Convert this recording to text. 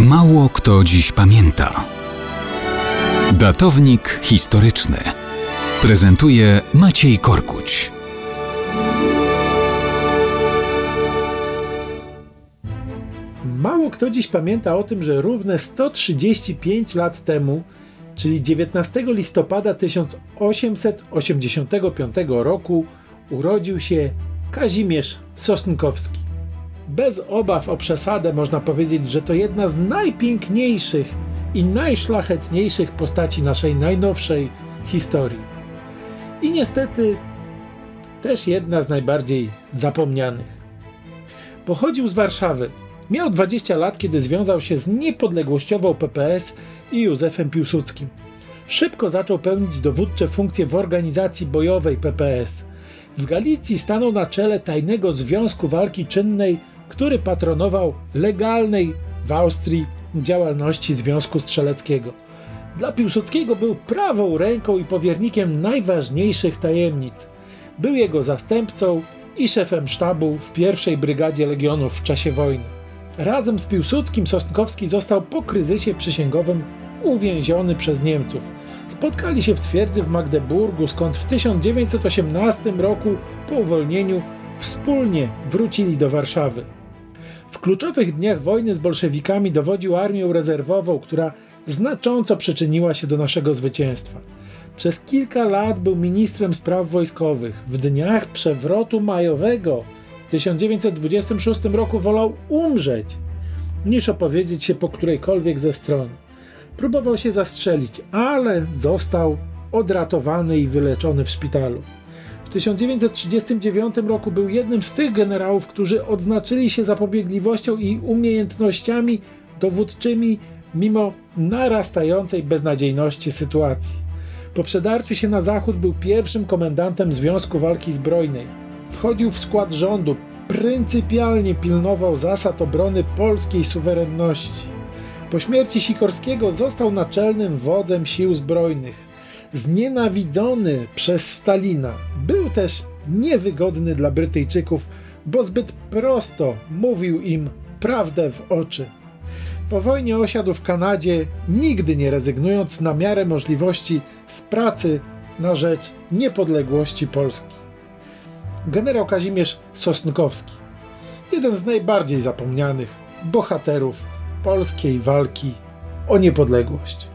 Mało kto dziś pamięta. Datownik historyczny prezentuje Maciej Korkuć. Mało kto dziś pamięta o tym, że równe 135 lat temu, czyli 19 listopada 1885 roku, urodził się Kazimierz Sosnkowski. Bez obaw o przesadę można powiedzieć, że to jedna z najpiękniejszych i najszlachetniejszych postaci naszej najnowszej historii. I niestety też jedna z najbardziej zapomnianych. Pochodził z Warszawy. Miał 20 lat, kiedy związał się z niepodległościową PPS i Józefem Piłsudskim. Szybko zaczął pełnić dowódcze funkcje w organizacji bojowej PPS. W Galicji stanął na czele tajnego Związku Walki Czynnej który patronował legalnej w Austrii działalności Związku Strzeleckiego. Dla Piłsudskiego był prawą ręką i powiernikiem najważniejszych tajemnic. Był jego zastępcą i szefem sztabu w pierwszej brygadzie legionów w czasie wojny. Razem z Piłsudskim Sosnkowski został po kryzysie przysięgowym uwięziony przez Niemców. Spotkali się w twierdzy w Magdeburgu, skąd w 1918 roku po uwolnieniu wspólnie wrócili do Warszawy. W kluczowych dniach wojny z bolszewikami dowodził armią rezerwową, która znacząco przyczyniła się do naszego zwycięstwa. Przez kilka lat był ministrem spraw wojskowych. W dniach przewrotu majowego w 1926 roku wolał umrzeć, niż opowiedzieć się po którejkolwiek ze stron. Próbował się zastrzelić, ale został odratowany i wyleczony w szpitalu. 1939 roku był jednym z tych generałów, którzy odznaczyli się zapobiegliwością i umiejętnościami dowódczymi mimo narastającej beznadziejności sytuacji. Po przedarciu się na zachód był pierwszym komendantem Związku Walki Zbrojnej. Wchodził w skład rządu, pryncypialnie pilnował zasad obrony polskiej suwerenności. Po śmierci Sikorskiego został naczelnym wodzem sił zbrojnych znienawidzony przez Stalina. Był też niewygodny dla Brytyjczyków, bo zbyt prosto mówił im prawdę w oczy. Po wojnie osiadł w Kanadzie, nigdy nie rezygnując na miarę możliwości z pracy na rzecz niepodległości Polski. Generał Kazimierz Sosnkowski, jeden z najbardziej zapomnianych bohaterów polskiej walki o niepodległość.